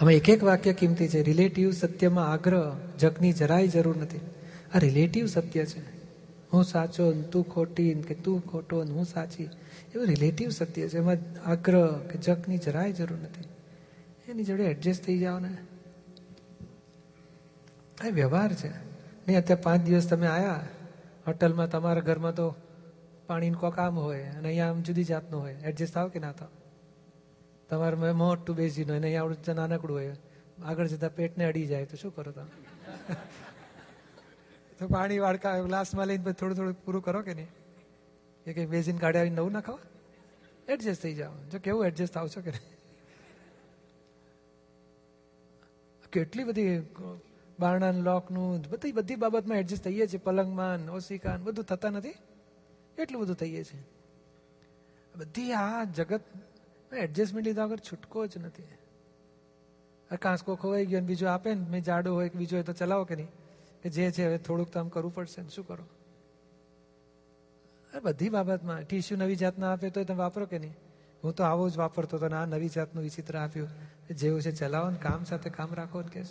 આમાં એક એક વાક્ય કિંમતી છે. રિલેટિવ સત્યમાં આગ્રહ, જગની જરાય જરૂર નથી. આ રિલેટિવ સત્ય છે. હું સાચો ને તું ખોટી કે તું ખોટો ને હું સાચી. એવું રિલેટિવ સત્ય છે. એમાં આગ્રહ કે જગની જરાય જરૂર નથી. એની જોડે એડજસ્ટ થઈ જાઓ ને. આ વ્યવહાર છે. નહીં, અત્યારે પાંચ દિવસ તમે આવ્યા હોટલમાં તમારા ઘરમાં તો પાણીનું કોઈ કામ હોય અને અહીંયા આમ જુદી જાતનું હોય. એડજસ્ટ થાવ કે ના થાવ તમારે મોટું બેસીને હોય ને અહીંયા આવડું નાનકડું હોય, આગળ જતા પેટને અડી જાય, તો શું કરો તમે? તો પાણી વાડકા ગ્લાસમાં લઈને થોડું થોડું પૂરું કરો કે નહીં? એ કંઈ બેસીને કાઢી નવું ના ખાવા? એડજસ્ટ થઈ જાઓ. જો કેવું એડજસ્ટ આવશો કે કેટલી બધી બારણા લોકનું, બધી બધી બાબતમાં એડજસ્ટ થઈએ છીએ. પલંગમાં ઓસિકાન બધું થતા નથી. એટલું બધું થઈએ છીએ. બધી આ જગત એડજસ્ટમેન્ટ લીધા વગર છૂટકો જ નથી. કાંસકો ખોવાઈ ગયો બીજું આપે ને, મેં જાડો હોય બીજો હોય તો ચલાવો કે નહીં? કે જે છે, હવે થોડુંક તો કરવું પડશે ને, શું કરો? બધી બાબતમાં ટીસ્યુ નવી જાતના આપે તો તમે વાપરો કે નહીં? હું તો આવો જ વાપરતો હતો ને, આ નવી જાતનું વિચિત્ર આપ્યું. જેવું છે, ચલાવો ને, કામ સાથે કામ રાખો ને કે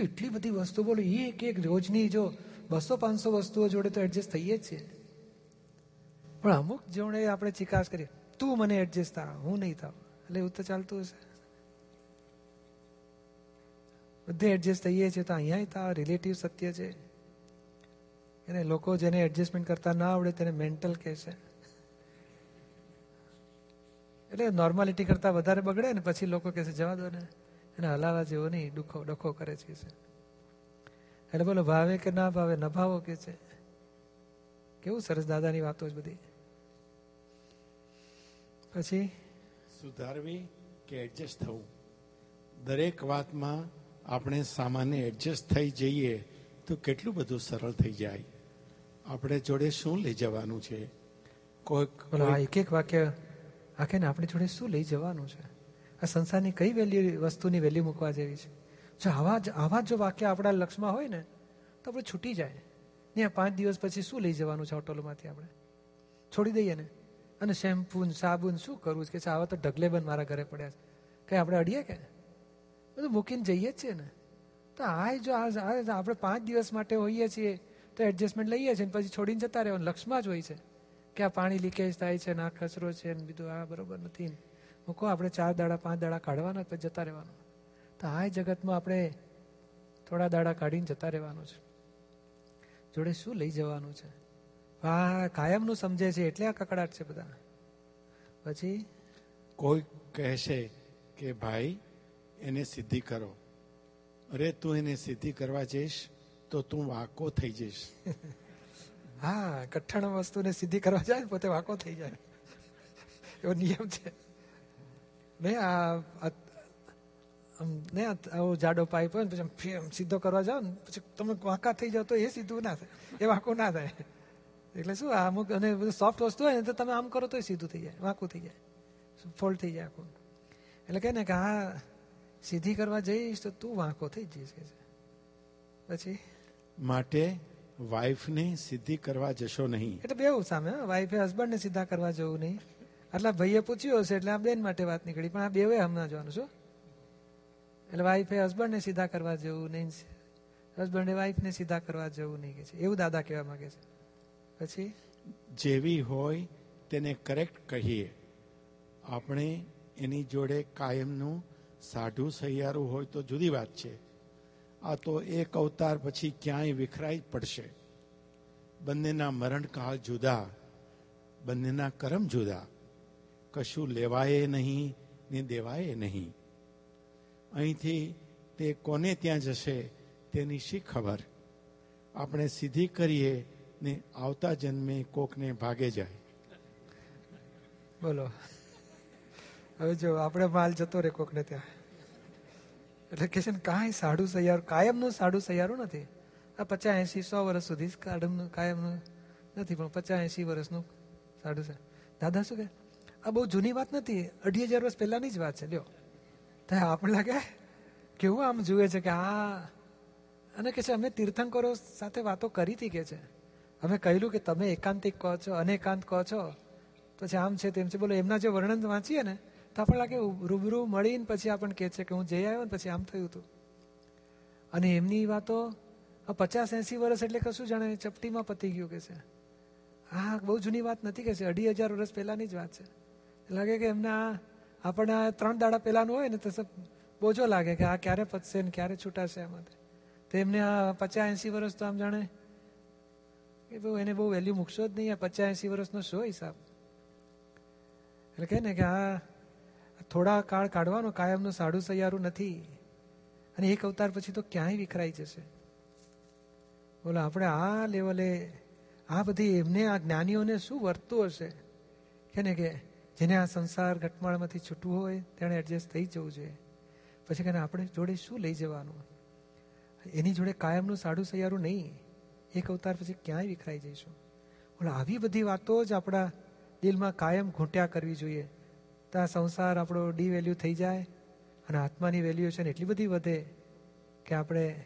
એટલી બધી વસ્તુ બોલો, એક એક રોજની જો બસો પાંચસો વસ્તુઓ જોડે તો એડજસ્ટ થઈએ જ છીએ પણ અમુક જોડે આપણે ચિકાસ કરીએ, તું મને એડજસ્ટ થા હું નહીં થાવ. એટલે એવું તો ચાલતું હશે. બધે એડજસ્ટ થઈએ છીએ તો અહીંયા તા રિલેટિવ સત્ય છે. એને લોકો જેને એડજસ્ટમેન્ટ કરતા ના આવડે તેને મેન્ટલ કહેશે એટલે નોર્માલિટી કરતા વધારે બગડે ને પછી લોકો કહેશે જવા દો ને. એને હલાવા જેવો નહીં, દુખો, ડખો કરે છે એટલે બોલો, ભાવે કે ના ભાવે, નભાવો કે છે? કેવું સરસ દાદાની વાતો જ બધી. પછી? સુધારવી કે એડજસ્ટ થવું? દરેક વાતમાં આપણે સામાન્ય એડજસ્ટ થઈ જઈએ તો કેટલું બધું સરળ થઈ જાય? આપણે જોડે શું લઈ જવાનું છે? કોઈક એક એક વાક્ય આખે ને આપણી જોડે શું લઈ જવાનું છે? આ સંસારની કઈ વેલ્યુ વસ્તુની વેલ્યુ મૂકવા જેવી છે? જો આવા જ આવા જો વાક્ય આપણા લક્ષમાં હોય ને તો આપણે છૂટી જાય. ને પાંચ દિવસ પછી શું લઈ જવાનું છે હોટલમાંથી આપણે? છોડી દઈએ ને. અને શેમ્પુ સાબુન શું કરવું છે? કે આવા તો ઢગલે બંધ મારા ઘરે પડ્યા છે. કઈ આપણે અડીએ કે? બધું મૂકીને જઈએ છીએ ને. તો આ જો આપણે પાંચ દિવસ માટે હોઈએ છીએ, તો એડજસ્ટમેન્ટ લઈએ છીએ પછી છોડીને જતા રહેવાનું. લક્ષમાં જ હોય છે. કે આ પાણી લીકેજ થાય છે ને આ કચરો છે ને બીજું આ બરોબર નથી મૂકો, આપણે ચાર દાડા, પાંચ દાડા કાઢવાના પછી જતા રહેવાનું. તો આ જગતમાં આપણે થોડા દાડા કાઢીને જતા રહેવાનું છે. જોડે શું લઈ જવાનું છે? આ કાયમનું સમજે છે એટલે આ કકડાટ છે બધા. પછી? કોઈ કહેશે કે ભાઈ એને સિદ્ધિ કરો. અરે તું એને સિદ્ધિ કરવા જઈશ તો તું વાકો થઈ જઈશ. હા કઠણ વસ્તુને સિદ્ધિ કરવા જાય પોતે વાકો થઈ જાય. એવો નિયમ છે. મેં આ ને આવો જાડો પાઇપ હોય ને પછી સીધો કરવા જાવ ને પછી તમે વાંકા થઈ જાવ તો એ સીધું ના થાય એ વાંકો ના થાય. એટલે શું અમુક અને બધું સોફ્ટ વસ્તુ હોય ને તો તમે આમ કરો તો સીધું થઈ જાય વાંકું થઈ જાય. ફોલ્ડ થઈ જાય આખું. એટલે કે ને કે હા સીધી કરવા જઈશ તો તું વાંકો થઈ જઈશ કે પછી? માટે વાઈફને સીધી કરવા જશો નહીં. એટલે બેવું સામે વાઈફે હસબન્ડને સીધા કરવા જવું નહીં. આટલા ભાઈએ પૂછ્યું હશે એટલે આ બેન માટે વાત નીકળી પણ આ બેવે હમણાં જવાનું શું? એટલે વાઈફે હસબન્ડને સીધા કરવા જવું નહીં હસબન્ડે વાઈફને સીધા કરવા જવું નહીં કે છે. એવું દાદા કહેવા માંગે છે. પછી? જેવી હોય તેને કરેક્ટ કહીએ. આપણે એની જોડે કાયમનું સાઢું સહિયારું હોય તો જુદી વાત છે. આ તો એક અવતાર પછી ક્યાંય વિખરાઈ પડશે. બંનેના મરણકાળ જુદા, બંનેના કરમ જુદા. કશું લેવાય નહીં ને દેવાય નહીં. અહીંથી તે કોને ત્યાં જશે તેની શી ખબર? આપણે સીધી કરીએ ને આવતા જન્મે કોકને ભાગે જાય. બોલો. હવે જો આપણે માલ જતો રે કોકને ત્યાં. એટલે કે છે ને કાંઈ સાડું સૈયારું, કાયમનું સાડું સૈયારું નથી. આ પચાસ એંસી સો વર્ષ સુધી કાયમનું કાયમનું નથી, પણ પચાસ એંસી વર્ષનું સાડું છે. દાદા શું કે આ બહુ જૂની વાત નથી. અઢી હજાર વર્ષ પહેલાની જ વાત છે. લ્યો. તો આપણે લાગે, કેવું આમ જુએ છે કે આ અને કે છે અમે તીર્થંકરો સાથે વાતો કરી હતી કે છે. અમે કહેલું કે તમે એકાંતિક કહો છો, અનેકાંત કહો છો. પછી આમ છે તેમ છે. બોલો, એમના જે વર્ણન વાંચીએ ને, તો આપણને લાગે રૂબરૂ મળીને પછી આપણને કહે છે કે હું જઈ આવ્યો ને પછી આમ થયું હતું. અને એમની વાતો પચાસ એસી વર્ષ એટલે કશું જાણે ચપટીમાં પતી ગયું કે છે. હા બહુ જૂની વાત નથી કે છે. અઢી હજાર વર્ષ પહેલાની જ વાત છે. લાગે કે એમના, આપણને ત્રણ દાડા પહેલાનું હોય ને, તો બોજો લાગે કે આ ક્યારે પતશે ને ક્યારે છૂટાશે આમાંથી તો એમને આ પચાસ એસી વર્ષ તો આમ જાણે કે બહુ એને બહુ વેલ્યુ મૂકશો જ નહીં, આ પચાસ વર્ષનો શો હિસાબ. એટલે કહે ને કે આ થોડા કાળ કાઢવાનો કાયમનું સાડું સૈયારું નથી. અને એક અવતાર પછી તો ક્યાંય વિખરાઈ જશે. બોલો, આપણે આ લેવલે, આ બધી એમને, આ જ્ઞાનીઓને શું વર્તું હશે? કે ને કે જેને આ સંસાર ઘટમાળમાંથી છૂટવું હોય, તેણે એડજસ્ટ થઈ જવું જોઈએ. પછી કે આપણે જોડે શું લઈ જવાનું? એની જોડે કાયમનું સાડું સૈયારું નહીં. એક અવતાર પછી ક્યાંય વિખરાઈ જઈશું? પણ આવી બધી વાતો જ આપણા દિલમાં કાયમ ઘૂંટ્યા કરવી જોઈએ. તો આ સંસાર આપણો ડી વેલ્યુ થઈ જાય અને આત્માની વેલ્યુએશન એટલી બધી વધે કે આપણે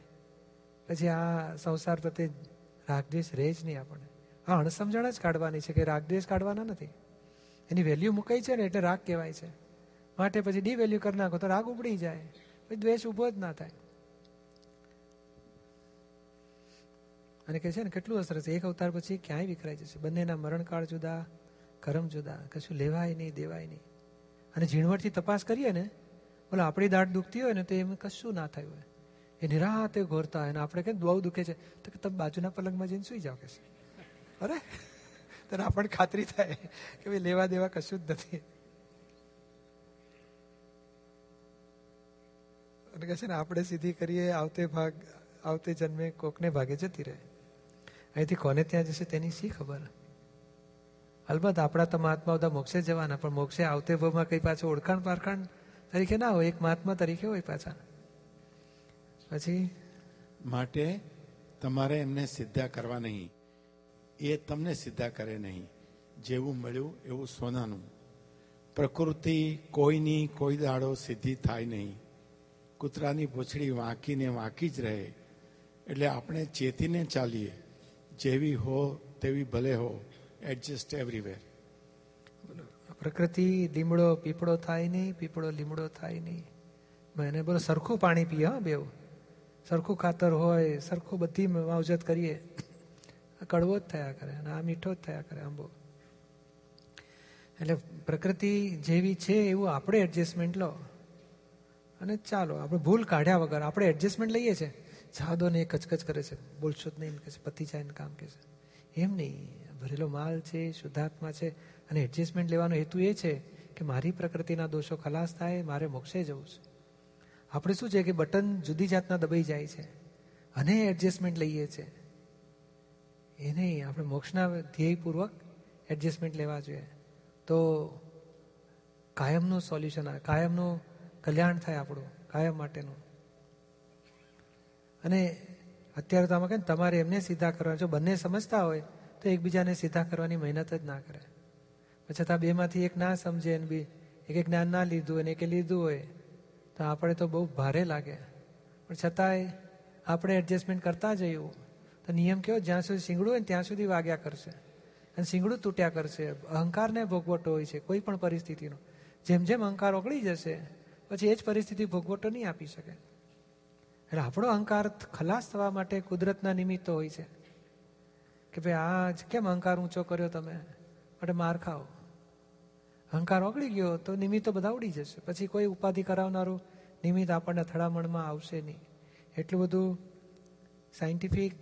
પછી આ સંસાર પ્રત્યે રાગદ્વેષ રહે જ નહીં આપણને. આ અણસમજણ જ કાઢવાની છે કે રાગદ્વેષ કાઢવાના નથી. એની વેલ્યુ મુકાઈ છે ને એટલે રાગ કહેવાય છે. માટે પછી ડી વેલ્યુ કરી નાખો તો રાગ ઉપડી જાય. પછી દ્વેષ ઊભો જ ના થાય. અને કહે છે ને, કેટલું અસર છે. એક અવતાર પછી ક્યાંય વિખરાઈ જશે. બંનેના મરણકાળ જુદા, કરમ જુદા. કશું લેવાય નહીં, દેવાય નહીં. અને ઝીણવટથી તપાસ કરીએ ને, બોલો, આપણી દાઢ દુખતી હોય ને, તો એમ કશું ના થયું હોય. એ નિરાતે ઘોરતા હોય. અને આપણે કેમ બહુ દુખે છે? તો કે તમે બાજુના પલંગમાં જઈને સુઈ જાઓ કે છે. અરે, તને આપણને ખાતરી થાય કે ભાઈ લેવા દેવા કશું જ નથી. અને કહે છે ને, આપણે સીધી કરીએ, આવતે ભાગ, આવતે જન્મે કોકને ભાગે જતી રહે. અહીંથી કોને ત્યાં જશે તેની શી ખબર? અલબત્ત આપણા તો મહાત્મા બધા મોક્ષે જવાના, પણ મોક્ષે આવતે ભાવમાં કઈ પાછું ઓળખાણ પારખાણ તરીકે ના હોય, એક મહાત્મા તરીકે હોય પાછા. પછી? માટે તમારે એમને સિદ્ધા કરવા નહીં. એ તમને સિદ્ધા કરે નહીં. જેવું મળ્યું એવું સોનાનું. પ્રકૃતિ કોઈની કોઈ દાડો સિદ્ધિ થાય નહીં. કૂતરાની પૂંછડી વાંકીને વાંકી જ રહે. એટલે આપણે ચેતીને ચાલીએ. જેવી હો, તેવી ભલે હો એડજસ્ટ એવરીવેર પ્રકૃતિ લીમડો પીપળો થાય નહીં, પીપળો લીમડો થાય નહીં. મને બોલો, સરખું પાણી પીએ, હા, બેવ. સરખું ખાતર હોય, સરખું બધી માવજત કરીએ. કડવો જ થયા કરે અને આ મીઠો જ થયા કરે આંબો એટલે પ્રકૃતિ જેવી છે એવું આપણે એડજસ્ટમેન્ટ લો. અને ચાલો, આપણે ભૂલ કાઢ્યા વગર આપણે એડજસ્ટમેન્ટ લઈએ છીએ જાદો ને કચકચ કરે છે બોલશો જ નહીં કે પતિ જાય ને કામ કે છે. એમ નહીં, ભરેલો માલ છે, શુદ્ધાત્મા છે, અને એડજસ્ટમેન્ટ લેવાનો હેતુ એ છે કે મારી પ્રકૃતિના દોષો ખલાસ થાય, મારે મોક્ષે જવું છે. આપણે શું છે કે બટન જુદી જાતના દબાઈ જાય છે, અને એડજસ્ટમેન્ટ લઈએ છીએ એ નહીં, આપણે મોક્ષના ધ્યેયપૂર્વક એડજસ્ટમેન્ટ લેવા જોઈએ. તો કાયમનું સોલ્યુશન આવે કાયમનું કલ્યાણ થાય આપણું, કાયમ માટેનું. અને અત્યારે તો આમાં કે તમારે એમને સીધા કરવા જો બંને સમજતા હોય, તો એકબીજાને સીધા કરવાની મહેનત જ ના કરે. છતાં બેમાંથી એક ના સમજે ને બી એક એક જ્ઞાન ના લીધું અને એકે લીધું હોય, તો આપણે તો બહુ ભારે લાગે. પણ છતાંય આપણે એડજસ્ટમેન્ટ કરતા જઈએ તો નિયમ કેવો, જ્યાં સુધી શીંગડું હોય ત્યાં સુધી વાગ્યા કરશે. અને શીંગડું તૂટ્યા કરશે. અહંકારને ભોગવટો હોય છે, કોઈ પણ પરિસ્થિતિનો. જેમ જેમ અહંકાર ઓગળી જશે, પછી એ જ પરિસ્થિતિ ભોગવટો નહીં આપી શકે. એટલે આપણો અહંકાર ખલાસ થવા માટે કુદરતના નિમિત્તો હોય છે. કે ભાઈ આ કેમ અહંકાર ઊંચો કર્યો તમે? માટે માર ખાઓ. અહંકાર ઓગળી ગયો તો નિમિત્તો બધા ઉડી જશે. પછી કોઈ ઉપાધિ કરાવનારું નિમિત્ત આપણને થડામણમાં આવશે નહીં. એટલું બધું સાયન્ટિફિક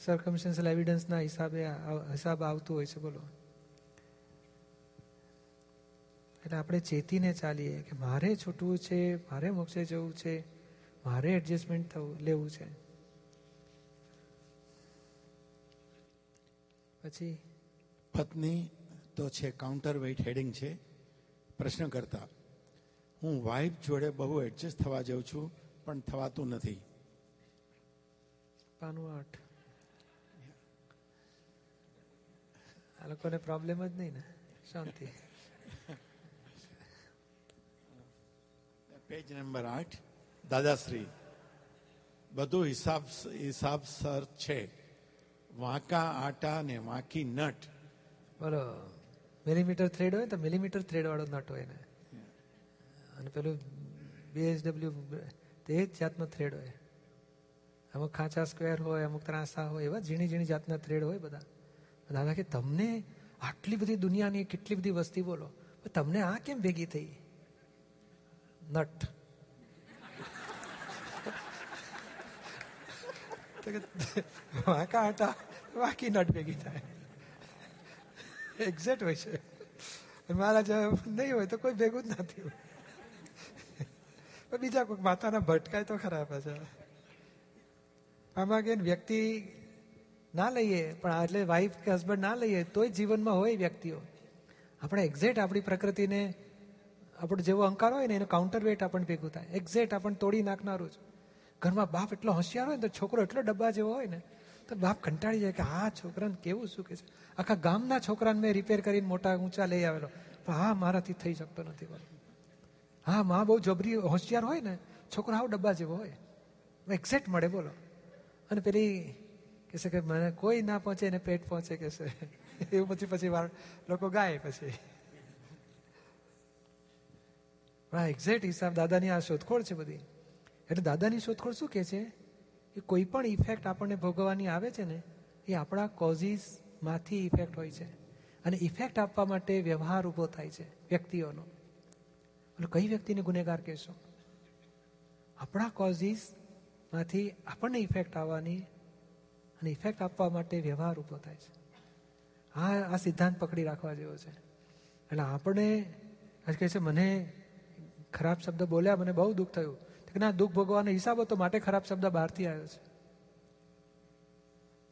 સર્કમસ્ટન્શિયલ એવિડન્સના હિસાબે હિસાબ આવતું હોય છે, બોલો. એટલે આપણે ચેતીને ચાલીએ કે મારે છૂટવું છે, મારે મોક્ષે જવું છે. મારે એડજસ્ટમેન્ટ થવું લેવું છે. પછી? પત્ની તો છે કાઉન્ટર વેઇટ હેડિંગ છે. પ્રશ્ન કરતા હું વાઇફ જોડે બહુ એડજસ્ટ થવા જાઉં છું પણ થવાતું નથી. પાનું આઠ. આ લોકોને પ્રોબ્લેમ જ નહીં ને? શાંતિ. પેજ નંબર આઠ. દાદાશ્રી, બધું હિસાબ હિસાબ સર છે. વાંકા, આટા ને વાંકી નટ. બરાબર મિલીમીટર થ્રેડ હોય તો મિલીમીટર થ્રેડ વાળો નટ હોય ને. અને પેલું બીએસડબલ્યુ તે જ જાતનો થ્રેડ હોય. અમુક ખાંચા સ્ક્વેર હોય, અમુક ત્રાસા હોય, એવા ઝીણી ઝીણી જાતના થ્રેડ હોય બધા. દાદા કે તમને આટલી બધી દુનિયાની કેટલી બધી વસ્તી બોલો તમને આ કેમ ભેગી થઈ? નટ. વાંકા આટા વાંકી નટ ભેગી થાય એક્ઝેક્ટ હોય છે મારા જે નહીં હોય તો કોઈ ભેગું જ નથી બીજા કોઈ માતાના ભટકાય તો ખરા પાછા આમાં કે વ્યક્તિ ના લઈએ પણ એટલે વાઈફ કે હસબન્ડ ના લઈએ તોય જીવનમાં હોય વ્યક્તિઓ આપણે એક્ઝેક્ટ આપણી પ્રકૃતિને આપણો જેવો અંકાર હોય ને એનો કાઉન્ટર વેટ આપણને ભેગું થાય એક્ઝેક્ટ આપણને તોડી નાખનારું છે ઘરમાં બાપ એટલો હોશિયાર હોય ને છોકરો એટલો ડબ્બા જેવો હોય ને, તો બાપ કંટાળી જાય કે આ છોકરાને કેવું શું કે છે? આખા ગામના છોકરાને મેં રિપેર કરીને મોટા ઊંચા લઈ આવેલો. પણ હા, મારાથી થઈ શકતો નથી હા, માં બહુ જબરી હોશિયાર હોય ને, છોકરો આવો ડબ્બા જેવો હોય. એક્ઝેક્ટ મળે, બોલો. અને પેલી કે છે કે મને કોઈ ના પહોંચે ને પેટ પહોંચે કે છે. એવું પછી પછી વાર લોકો ગાય પછી. એક્ઝેક્ટ હિસાબ, દાદાની આ શોધખોળ છે બધી. એટલે દાદાની શોધખોળ શું કહે છે? કે કોઈ પણ ઇફેક્ટ આપણને ભોગવવાની આવે છે ને, એ આપણા કોઝિસમાંથી ઇફેક્ટ હોય છે. અને ઇફેક્ટ આપવા માટે વ્યવહાર ઊભો થાય છે વ્યક્તિઓનો. એટલે કઈ વ્યક્તિને ગુનેગાર કહેશો? આપણા કોઝિસમાંથી આપણને ઇફેક્ટ આવવાની અને ઇફેક્ટ આપવા માટે વ્યવહાર ઊભો થાય છે. આ આ સિદ્ધાંત પકડી રાખવા જેવો છે. એટલે આપણે કહે છે, મને ખરાબ શબ્દ બોલ્યા મને બહુ દુઃખ થયું. ના, દુઃખ ભોગવાનો હિસાબો તો માટે ખરાબ શબ્દ બહારથી આવ્યો છે.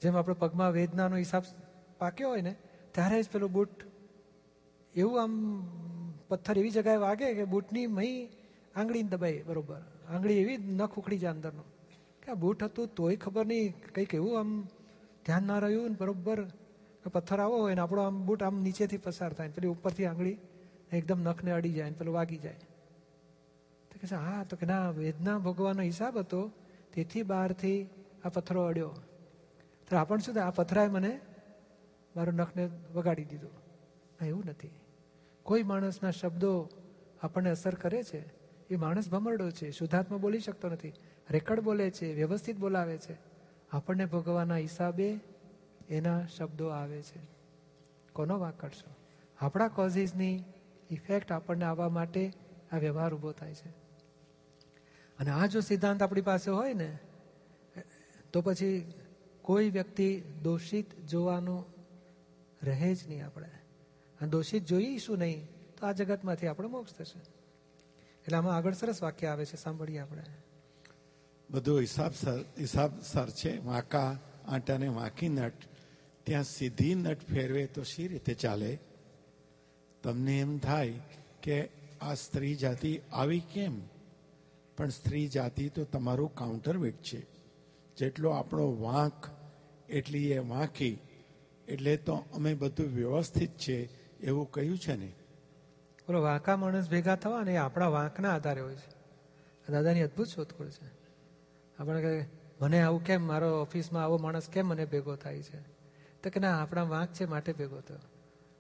જેમ આપણે પગમાં વેદનાનો હિસાબ પાક્યો હોય ને, ત્યારે જ પેલું બૂટ એવું આમ પથ્થર એવી જગ્યાએ વાગે કે બૂટની મહી આંગળી દબાઈ બરોબર. આંગળી એવી નખ ઉખડી જાય અંદરનો. કે આ બૂટ હતું તોય ખબર નહીં, કંઈક એવું આમ ધ્યાન ના રહ્યું ને બરોબર. પથ્થર આવો હોય ને, આપણો આમ બૂટ આમ નીચેથી પસાર થાય પેલી ઉપરથી આંગળી એકદમ નખને અડી જાય ને, પેલું વાગી જાય. તો હા, તો કે ના, વેદના ભોગવાનો હિસાબ હતો. તેથી બહારથી આ પથ્થરો અડ્યો. તો આપણ શું આ પથરાએ મને મારું નખને વગાડી દીધું. એવું નથી. કોઈ માણસના શબ્દો આપણને અસર કરે છે? એ માણસ ભમરડો છે, શુદ્ધાત્મા બોલી શકતો નથી. રેકર્ડ બોલે છે, વ્યવસ્થિત બોલાવે છે. આપણને ભોગવાના હિસાબે એના શબ્દો આવે છે. કોનો વાક કરશો આપણા કોઝિસની ઇફેક્ટ આપણને આવવા માટે આ વ્યવહાર ઊભો થાય છે. અને આ જો સિદ્ધાંત આપણી પાસે હોય ને, તો પછી કોઈ વ્યક્તિ દોષિત જોવાનું રહે જ નહીં આપણે. અને દોષિત જોઈશું નહીં, તો આ જગતમાંથી આપણે મોક્ષ થશે. એટલે આમાં આગળ સરસ વાક્ય આવે છે, સાંભળીએ આપણે. બધું હિસાબ સર હિસાબ સર છે, વાંકા, આંટાને વાંકી નટ, ત્યાં સીધી નટ ફેરવે તો શી રીતે ચાલે? તમને એમ થાય કે આ સ્ત્રી જાતિ આવી કેમ? પણ સ્ત્રી જાતિ તો તમારું કાઉન્ટરવેટ છે. જેટલો આપણો વાંક, એટલી એ વાંકી એટલે તો અમે બધું વ્યવસ્થિત છે એવું કહ્યું છે ને. બોલો, વાંકા માણસ ભેગા થવા ને આપણા વાંકના આધારે હોય છે. દાદાની અદભુત શોધખોળ છે. આપણે કહે, મને આવું કેમ? મારો ઓફિસમાં આવો માણસ કેમ મને ભેગો થાય છે? તો કે, ના, આપણા વાંક છે, માટે ભેગો થયો.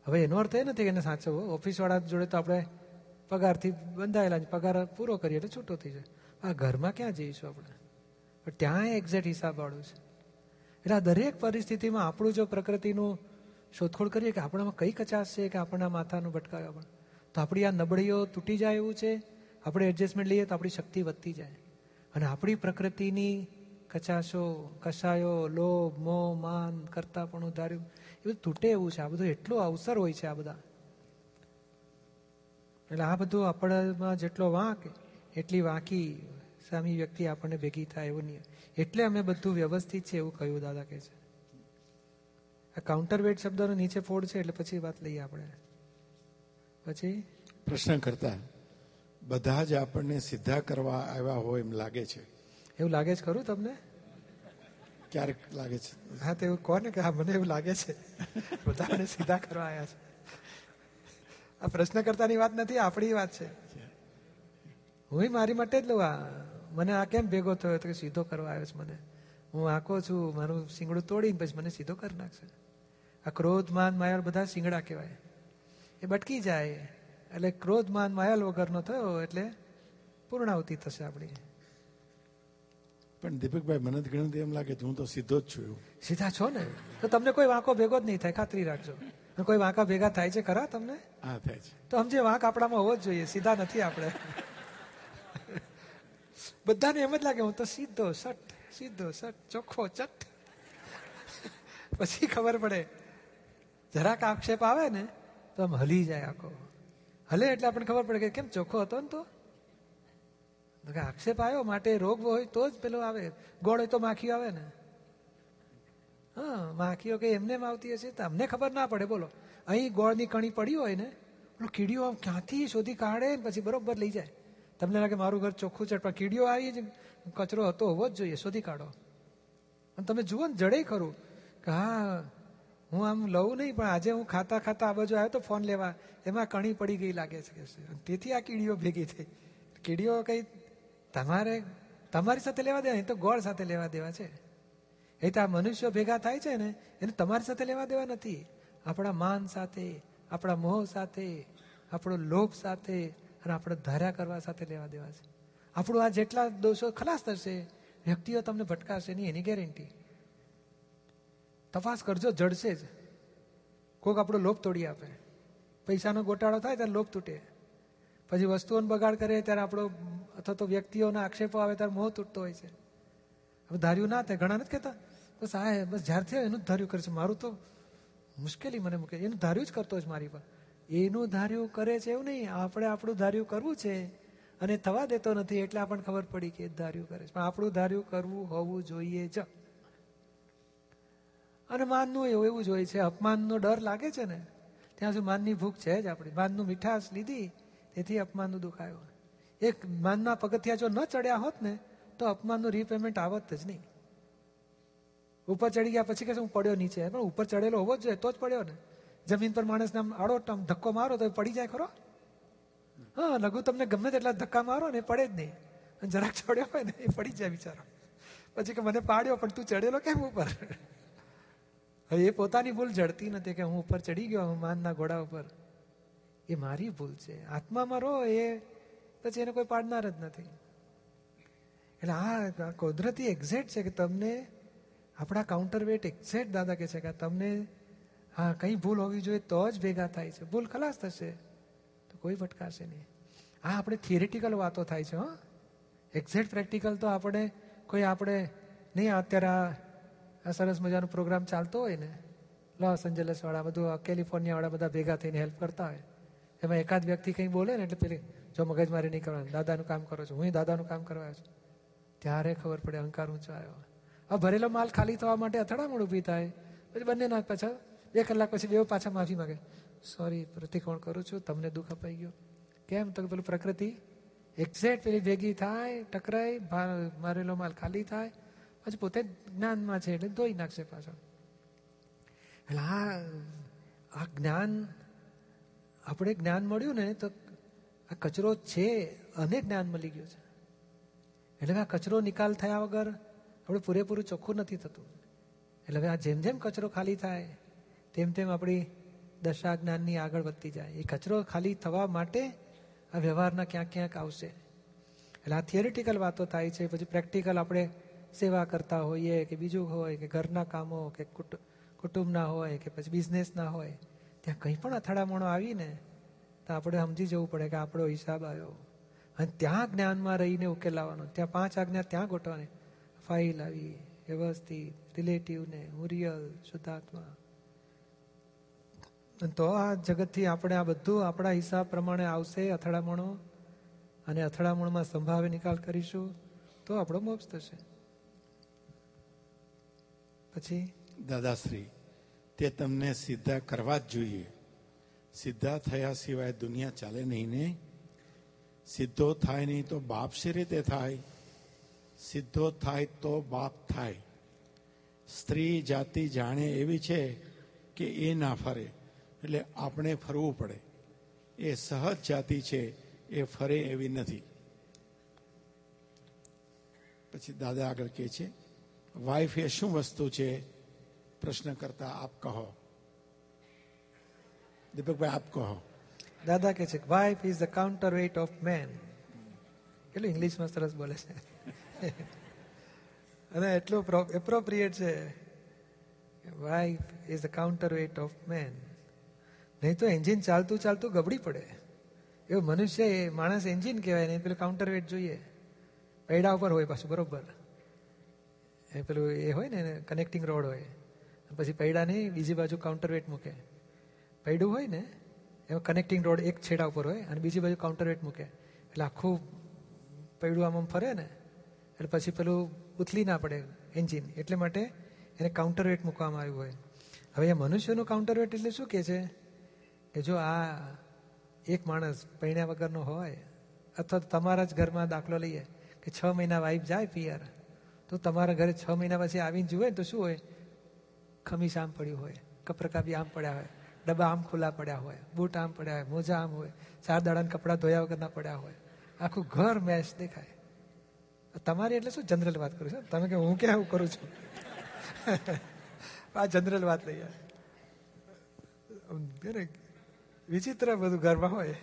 હવે એનો અર્થ એ નથી કે એને સાચવવો ઓફિસવાળા જોડે તો આપણે પગારથી બંધાયેલા પગાર પૂરો કરીએ એટલે છૂટો થઈ જાય. આ ઘરમાં ક્યાં જઈશું આપણે? પણ ત્યાં એક્ઝેક્ટ હિસાબવાળું છે. એટલે આ દરેક પરિસ્થિતિમાં આપણું જો પ્રકૃતિનું શોધખોળ કરીએ કે આપણામાં કઈ કચાશ છે કે આપણા માથાનું ભટકાવે પણ, તો આપણી આ નબળીઓ તૂટી જાય એવું છે? આપણે એડજસ્ટમેન્ટ લઈએ તો આપણી શક્તિ વધતી જાય. અને આપણી પ્રકૃતિની કચાશો, કસાયો, લોભ, મોહ, માન, કરતા પણ ઉધાર્યું, એ બધું તૂટે એવું છે. આ બધું એટલો અવસર હોય છે આ બધા. એટલે આ બધું આપણામાં જેટલો વાંક એટલી વાંકી સામી વ્યક્તિ આપણને ભેગી થાય એવું નહીં. એટલે અમે બધું વ્યવસ્થિત છે એવું કહ્યું દાદા કે છે. આ કાઉન્ટર વેટ શબ્દનો નીચે ફોડ છે એટલે પછી વાત લઈએ આપણે. પછી? પ્રશ્ન કરતા બધા જ આપણને સીધા કરવા આવ્યા હોય એમ લાગે છે. એવું લાગે છે ખરું તમને? ક્યારેક લાગે છે. હા તો એવું કોને કે હા મને એવું લાગે છે. બધાને સીધા કરવા આવ્યા છે. આ પ્રશ્ન કરતાની વાત નથી આપણી વાત છે. હું મારી માટે જ લઉં. આ મને આ કેમ ભેગો થયો? તો કે સીધો કરવા આવ્યો છે મને. હું આંકો છું મારું સિંગડું તોડીને પછી મને સીધો કરી નાખશે. આ ક્રોધ માન માયા બધા સિંગડા કહેવાય. એ બટકી જાય. એટલે ક્રોધ માન માયાલ વગરનો થયો એટલે પૂર્ણાવતી થશે આપણી. પણ દીપકભાઈ મને ઘણી એમ લાગે હું તો સીધો જ છું સીધા છો ને? તો તમને કોઈ વાંકો ભેગો જ નહીં થાય. ખાતરી રાખજો. કોઈ વાંકા ભેગા થાય છે ખરા તમને? હા, થાય છે. તો સમજે વાંક આપણામાં હોવો જ જોઈએ, સીધા નથી આપણે. બધાને એમ જ લાગે, હું તો સીધો સટ સીધો સટ ચોખ્ખો ચટ પછી ખબર પડે, જરાક આક્ષેપ આવે ને, તો આમ હલી જાય આખો. હલે એટલે આપણને ખબર પડે કે કેમ ચોખ્ખો હતો ને તો? આક્ષેપ આવ્યો, માટે રોગ હોય તો જ પેલો આવે. ગોળ હોય તો માખીઓ આવે ને. હા, માખીઓ કે એમને એમ આવતી હશે તો અમને ખબર ના પડે, બોલો. અહીં ગોળની કણી પડી હોય ને, પેલો કીડીઓ આમ ક્યાંથી શોધી કાઢે ને પછી બરોબર લઈ જાય. તમને લાગે મારું ઘર ચોખ્ખું છે, પણ કીડીઓ આવી જ, કચરો હતો હોવો જ જોઈએ, શોધી કાઢો. અને તમે જુઓ ને જડે ખરું કે હા, હું આમ લઉં નહીં, પણ આજે હું ખાતા ખાતા આ બાજુ આવ્યો તો ફોન લેવા, એમાં કણી પડી ગઈ લાગે છે તેથી આ કીડીઓ ભેગી થઈ. કીડીઓ કઈ તમારે, તમારી સાથે લેવા દેવા તો ગોળ સાથે લેવા દેવા છે. એ તો આ મનુષ્યો ભેગા થાય છે ને, એને તમારી સાથે લેવા દેવા નથી. આપણા માન સાથે, આપણા મોહ સાથે, આપણો લોભ સાથે અને આપણે ધાર્યા કરવા સાથે લેવા દેવા છે. આપણું આ જેટલા દોષો ખલાસ થશે, વ્યક્તિઓ તમને ભટકાશે નહીં, એની ગેરંટી. તપાસ કરજો, જડશે જ. કોઈક આપણો લોભ તોડી આપે. પૈસાનો ગોટાળો થાય ત્યારે લોભ તૂટે. પછી વસ્તુઓનો બગાડ કરે ત્યારે આપણો અથવા તો વ્યક્તિઓના આક્ષેપો આવે ત્યારે મોહ તૂટતો હોય છે. હવે ધાર્યું ના થાય, ઘણા નથી કહેતા. બસ આ બસ જ્યારથી એનું જ ધાર્યું કરે છે મારું તો મુશ્કેલી મને મૂકે. એનું ધાર્યું જ કરતો જ મારી પર. એનું ધાર્યું કરે છે એવું નહીં. આપણે આપણું ધાર્યું કરવું છે અને થવા દેતો નથી એટલે આપણને ખબર પડી કે ધાર્યું કરે છે. પણ આપણું ધાર્યું કરવું હોવું જોઈએ જ. અને માનનું એવું એવું જ છે. અપમાનનો ડર લાગે છે ને, ત્યાં સુધી માનની ભૂખ છે જ આપણી. માનનું મીઠાશ લીધી, તેથી અપમાનનું દુખાયું એક માનના પગથિયા જો ન ચડ્યા હોત ને, તો અપમાનનું રીપેમેન્ટ આવત જ નહીં. ઉપર ચડી ગયા પછી કે હું પડ્યો નીચે. પણ ઉપર ચડેલો હોવો જ જોઈએ, તો જ પડ્યો ને. જમીન પર માણસને આમ આડો આમ ધક્કો મારો તો પડી જાય ખરો? હા લઘુ તમને ગમે તેટલા ધક્કા મારો ને પડે જ નહીં. અને જરાક ચડ્યો હોય ને એ પડી જાય બિચારો. પછી કે, મને પાડ્યો, પણ તું ચડેલો કેમ ઉપર? હવે એ પોતાની ભૂલ જડતી નથી કે હું ઉપર ચડી ગયો, હું માનના ઘોડા ઉપર. એ મારી ભૂલ છે. આત્મામાં રહો, એ પછી એને કોઈ પાડનાર જ નથી. એટલે આ કુદરતી એક્ઝેક્ટ છે કે તમને આપણા કાઉન્ટર વેટ એક્ઝેક્ટ દાદા કે છે કે તમને, હા, કંઈ ભૂલ હોવી જોઈએ તો જ ભેગા થાય છે. ભૂલ ખલાસ થશે. તો કોઈ ભટકાશે નહીં. આ આપણે થિયરિટિકલ વાતો થાય છે, હા. એક્ઝેક્ટ પ્રેક્ટિકલ તો આપણે, કોઈ આપણે નહીં, અત્યારે આ સરસ મજાનો પ્રોગ્રામ ચાલતો હોય ને, લોસ એન્જલસવાળા બધું કેલિફોર્નિયા વાળા બધા ભેગા થઈને હેલ્પ કરતા હોય. એમાં એકાદ વ્યક્તિ કંઈ બોલે ને, એટલે પેલી, જો મગજમારી નહીં કરવાની, દાદાનું કામ કરો છો, હું દાદાનું કામ કરવા છું. ત્યારે ખબર પડે અહંકાર ઊંચો આવ્યો. આ ભરેલો માલ ખાલી થવા માટે અથડામણ ઊભી થાય. પછી બંને નાખ પાછા, બે કલાક પછી બે પાછા માફી માંગે. સોરી પ્રતિકોણ કરું છું, તમને દુઃખ અપાઈ ગયું. કેમ? તો પેલું પ્રકૃતિ એક્ઝેક્ટ પેલી ભેગી થાય, ટકરાય મારેલો માલ ખાલી થાય. પછી પોતે જ્ઞાનમાં છે એટલે ધોઈ નાખશે પાછો. એટલે આ આ જ્ઞાન, આપણે જ્ઞાન મળ્યું ને, તો આ કચરો છે, અને જ્ઞાન મળી ગયું છે. એટલે આ કચરો નિકાલ થયા વગર આપણે પૂરેપૂરું ચોખ્ખું નથી થતું. એટલે આ જેમ જેમ કચરો ખાલી થાય, તેમ તેમ આપણી દશા જ્ઞાનની આગળ વધતી જાય. એ કચરો ખાલી થવા માટે આ વ્યવહારના ક્યાંક ક્યાંક આવશે. એટલે આ થિયરિટિકલ વાતો થાય છે, પછી પ્રેક્ટિકલ આપણે સેવા કરતા હોઈએ, કે બીજું હોય, કે ઘરના કામો, કે કુટુંબના હોય, કે પછી બિઝનેસના હોય, ત્યાં કંઈ પણ અથડામણો આવીને, તો આપણે સમજી જવું પડે કે આપણો હિસાબ આવ્યો. અને ત્યાં જ્ઞાનમાં રહીને ઉકેલાવાનો ત્યાં પાંચ આજ્ઞા ત્યાં ગોઠવાની ફાઇલ આવી, વ્યવસ્થિત રિલેટિવ ને હું રિયલ શુદ્ધાત્મા તો આ જગતથી આપણે આ બધું આપણા હિસાબ પ્રમાણે આવશે અથડામણો, અને અથડામણમાં સંભાવે નિકાલ કરીશું, તો આપણો મોક્ષ થશે. પછી? દાદાશ્રી, તે તમને સીધા કરવા જ જોઈએ. સીધા થયા સિવાય દુનિયા ચાલે નહીં ને? સીધો થાય નહીં તો બાપ શી રીતે થાય? સીધો થાય તો બાપ થાય. સ્ત્રી જાતિ જાણે એવી છે કે એ ના ફરે, એટલે આપણે ફરવું પડે. એ સહજ જાતિ છે, એ ફરે એવી નથી. પછી દાદા આગળ કહે છે વાઇફ એ શું વસ્તુ છે? પ્રશ્ન કરતા આપ કહો. દીપકભાઈ, આપ કહો. દાદા કે છે wife is the counterweight of man કેટલું ઇંગ્લિશમાં સરસ બોલે છે. અને એટલું એપ્રોપ્રિએટ છે wife is the counterweight of man નહીં તો એન્જિન ચાલતું ચાલતું ગબડી પડે. એવું મનુષ્ય એ માણસ એન્જિન કહેવાય નહીં પેલું કાઉન્ટર વેટ જોઈએ. પૈડા ઉપર હોય પાછું, બરોબર. એ પેલું એ હોય ને કનેક્ટિંગ રોડ હોય. પછી પૈડાની બીજી બાજુ કાઉન્ટર વેટ મૂકે. પૈડું હોય ને, એમાં કનેક્ટિંગ રોડ એક છેડા ઉપર હોય અને બીજી બાજુ કાઉન્ટર વેટ મૂકે. એટલે આખું પૈડું આમ ફરે ને એટલે પછી પેલું ઉથલી ના પડે એન્જિન. એટલે માટે એને કાઉન્ટર વેટ મૂકવામાં આવ્યું હોય. હવે એ મનુષ્યનું કાઉન્ટર વેટ એટલે શું કે છે? કે જો આ એક માણસ પૈણ્યા વગરનો હોય, અથવા તમારા જ ઘરમાં દાખલો લઈએ, કે છ મહિના વાઈફ જાય પિયર, તો તમારા ઘરે છ મહિના પછી આવીને જુએ તો શું હોય? ખમીસ આમ પડ્યું હોય, કપરકાબી આમ પડ્યા હોય, ડબ્બા આમ ખુલ્લા પડ્યા હોય, બૂટ આમ પડ્યા હોય, મોજા આમ હોય ચાર દાડાના કપડાં ધોયા વગરના પડ્યા હોય. આખું ઘર મેચ દેખાય. તમારી એટલે શું જનરલ વાત કરું છું? તમે કે હું ક્યાં આવું કરું છું? આ જનરલ વાત લઈએ વિચિત્ર બધું ઘરમાં હોય.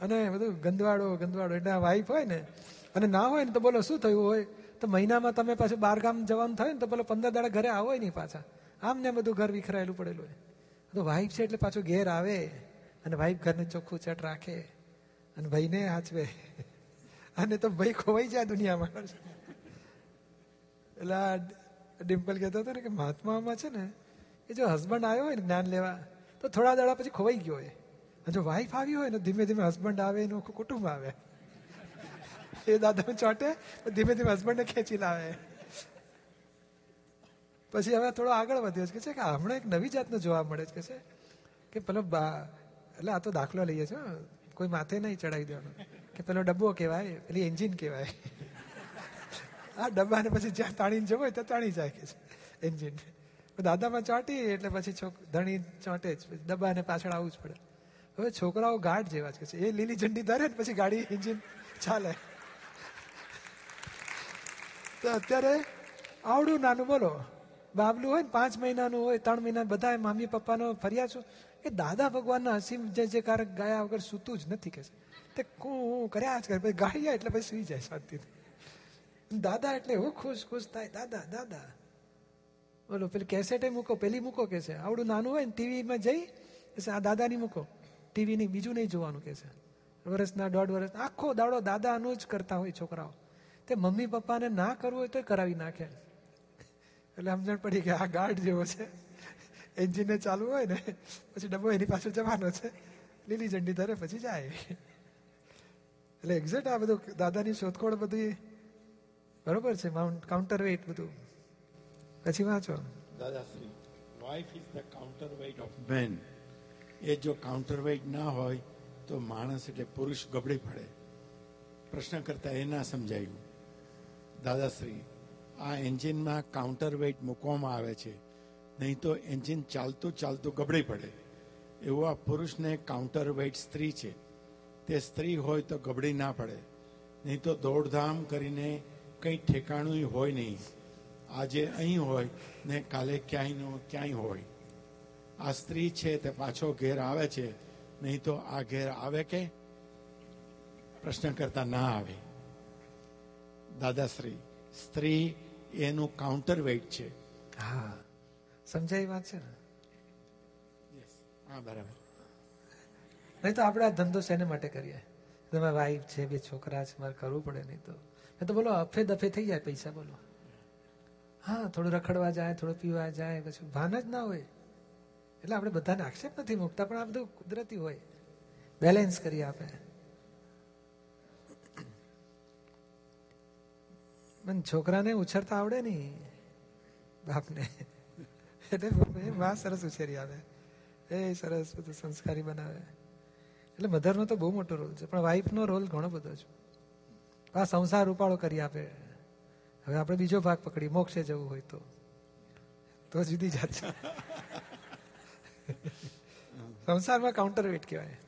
અને બધું ગંદવાડો ગંદવાડો. એટલે વાઈફ હોય ને, અને ના હોય ને તો બોલો શું થયું હોય? તો મહિનામાં તમે પાછું બાર ગામ જવાનું થાય ને તો બોલો પંદર દાડા ઘરે આવો નહીં પાછા. આમ ને બધું ઘર વિખરાયેલું પડેલું હોય. તો વાઈફ છે એટલે પાછું ઘેર આવે. અને વાઈફ ઘરને ચોખ્ખું ચટ રાખે. અને ભાઈને હાચવે. અને તો ભાઈ ખોવાઈ જાય દુનિયામાં. એટલે આ ડિમ્પલ કહેતો હતો ને કે મહાત્મામાં છે ને, એ જો હસબન્ડ આવ્યો હોય ને જ્ઞાન લેવા, તો થોડા દાડા પછી ખોવાઈ ગયો હોય અને જો વાઈફ આવી હોય ને ધીમે ધીમે હસબન્ડ આવે, એનું આખું કુટુંબ આવે. એ દાદા ચોટે ધીમે ધીમે હસબન્ડને ખેંચી લાવે. પછી હવે થોડો આગળ વધ્યો છે, કે હમણાં એક નવી જાતનો જોવા મળે છે, કે છે કે પેલો એટલે આ તો દાખલો લઈએ છીએ કોઈ માથે નહીં ચડાવી દેવાનો. કે પેલો ડબ્બો કહેવાય? પેલી એન્જિન કહેવાય. આ ડબ્બાને પછી જ્યાં તાણીને જવો હોય ત્યાં તાણી જાય કે છે એન્જિન. દાદામાં ચોંટી એટલે પછી છોક ધણી ચોંટે જ. ડબ્બાને પાછળ આવવું જ પડે. હવે છોકરાઓ ગાઢ જેવા જ કે છે. એ લીલી ઝંડી ધરે ને પછી ગાડી એન્જિન ચાલે. તો અત્યારે આવડું નાનું બોલો. બાબલું હોય ને પાંચ મહિનાનું હોય, ત્રણ મહિના બધા મમ્મી પપ્પાનો ફર્યા છું એ દાદા ભગવાનના હસીમ જે જે કારક ગાયા વગર સૂતું જ નથી કે છે. તે કું, કર્યા જ કરે. પછી ગાળિયા એટલે પછી સુઈ જાય શાંતિથી. દાદા એટલે એવું ખુશ ખુશ થાય. દાદા દાદા. બોલો, પેલી કેસેટે મૂકો, પેલી મૂકો કે છે આવડું નાનું હોય ને ટીવીમાં જઈ કે આ દાદાની મૂકો. ટીવીની બીજું નહીં જોવાનું કે છે વર્ષના દોઢ વર્ષ. આખો દાડો દાદાનું જ કરતા હોય છોકરાઓ. તે મમ્મી પપ્પાને ના કરવું હોય તો કરાવી નાખે. એટલે સમજણ પડી કે આ ગાર્ડ જેવો છે. એન્જિનને ચાલુ હોય ને, પછી ડબ્બો એની પાસે જવાનો છે. લીલી ઝંડી ધરે, પછી જાય. એટલે એક્ઝેક્ટ આ બધું દાદાની શોધખોળ બધી બરોબર છે માઉન્ટ કાઉન્ટર વેઇટ બધું. પછી વાંચો. Dadashri wife is the counterweight of man એ જો કાઉન્ટર વેઇટ ના હોય તો માણસ એટલે પુરુષ ગબડી પડે. પ્રશ્ન કરતા એ ના સમજાયું. દાદાશ્રી આ એન્જિનમાં કાઉન્ટર વેઇટ મૂકવામાં આવે છે નહીં તો એન્જિન ચાલતું ચાલતું ગબડી પડે. એવું આ પુરુષને કાઉન્ટર વેઇટ સ્ત્રી છે. તે સ્ત્રી હોય તો ગબડી ના પડે. નહીં તો દોડધામ કરીને કંઈ ઠેકાણું હોય નહીં. આજે અહીં હોય ને કાલે ક્યાંયનો ક્યાંય હોય. આ સ્ત્રી છે તે પાછો ઘેર આવે છે. નહીં તો આ ઘેર આવે કે? પ્રશ્ન કરતા ના આવે. દાદાશ્રી સ્ત્રી એનું કાઉન્ટર વેઇટ છે. હા. સમજાય વાત છે ને? હા બરાબર. નહીં તો આપણે આ ધંધો શેને માટે કરીએ? તમે વાઈફ છે, બે છોકરા છે, મારે કરવું પડે નહીં તો. એ તો બોલો અફે દફે થઈ જાય પૈસા, બોલો. હા, થોડું રખડવા જાય, થોડું પીવા જાય, પછી ભાન જ ના હોય. એટલે આપણે બધાને આક્ષેપ નથી મૂકતા, પણ આ બધું કુદરતી હોય. બેલેન્સ કરી આપે મને છોકરાને ઉછરતા આવડે નહીં. બાપને. એટલે એ માં સરસ ઉછેરી આવે. એ સરસ બધું સંસ્કારી બનાવે. એટલે મધરનો તો બહુ મોટો રોલ છે. પણ વાઈફનો રોલ ઘણો બધો છે. આ સંસાર ઉપાડો કરી આપે. હવે આપણે બીજો ભાગ પકડી મોક્ષે જવું હોય તો. તો જુદી જાત છે. સંસારમાં કાઉન્ટર વેટ કહેવાય.